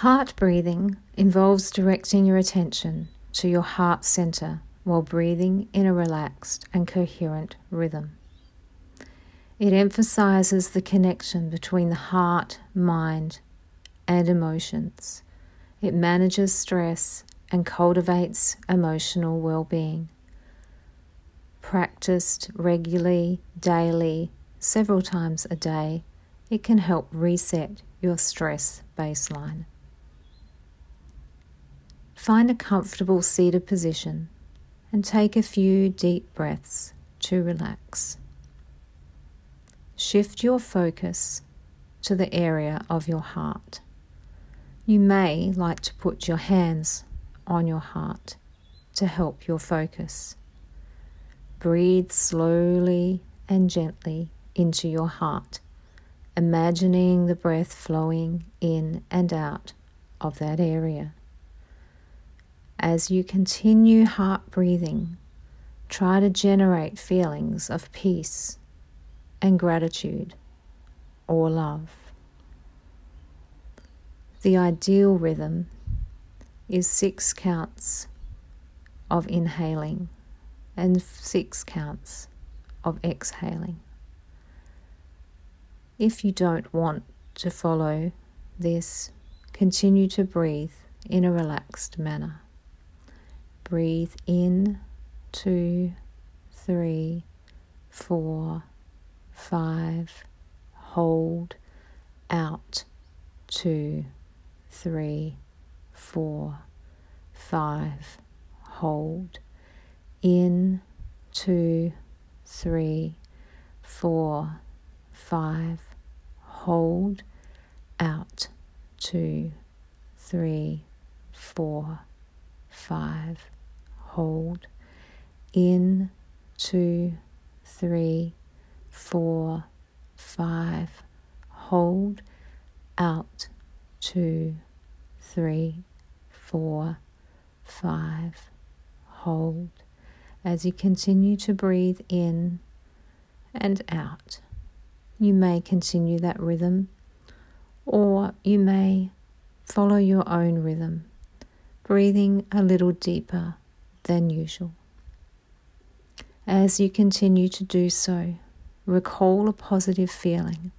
Heart breathing involves directing your attention to your heart center while breathing in a relaxed and coherent rhythm. It emphasizes the connection between the heart, mind, and emotions. It manages stress and cultivates emotional well being. Practiced regularly, daily, several times a day, it can help reset your stress baseline. Find a comfortable seated position and take a few deep breaths to relax. Shift your focus to the area of your heart. You may like to put your hands on your heart to help your focus. Breathe slowly and gently into your heart, imagining the breath flowing in and out of that area. As you continue heart breathing, try to generate feelings of peace and gratitude or love. The ideal rhythm is six counts of inhaling and six counts of exhaling. If you don't want to follow this, continue to breathe in a relaxed manner. Breathe in, two, three, four, five. Hold out, two, three, four, five. Hold in, two, three, four, five. Hold out, two, three, four, five. Hold. In. Two, three, four, five, hold. Out. Two, three, four, five, hold. As you continue to breathe in and out. You may continue that rhythm or you may follow your own rhythm, breathing a little deeper than usual. As you continue to do so, recall a positive feeling,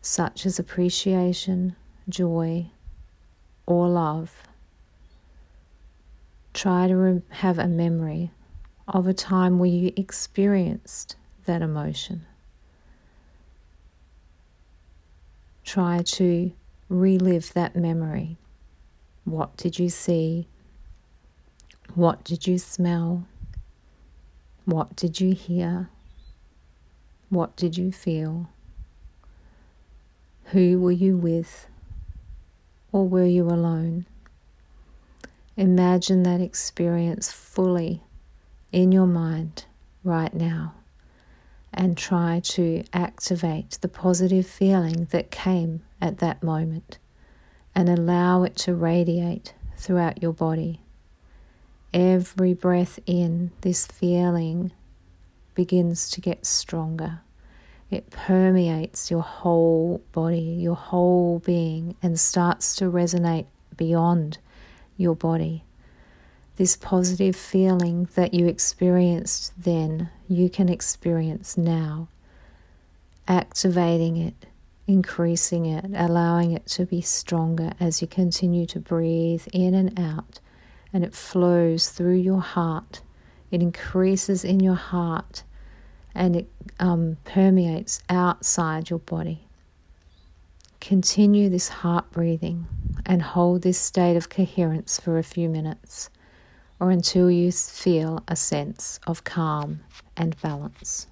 such as appreciation, joy, or love. Try to have a memory of a time where you experienced that emotion. Try to relive that memory. What did you see? What did you smell? What did you hear? What did you feel? Who were you with? Or were you alone? Imagine that experience fully in your mind right now and try to activate the positive feeling that came at that moment and allow it to radiate throughout your body. Every breath in, this feeling begins to get stronger. It permeates your whole body, your whole being, and starts to resonate beyond your body. This positive feeling that you experienced then, you can experience now. Activating it, increasing it, allowing it to be stronger as you continue to breathe in and out and it flows through your heart. It increases in your heart and it um, permeates outside your body. Continue this heart breathing and hold this state of coherence for a few minutes or until you feel a sense of calm and balance.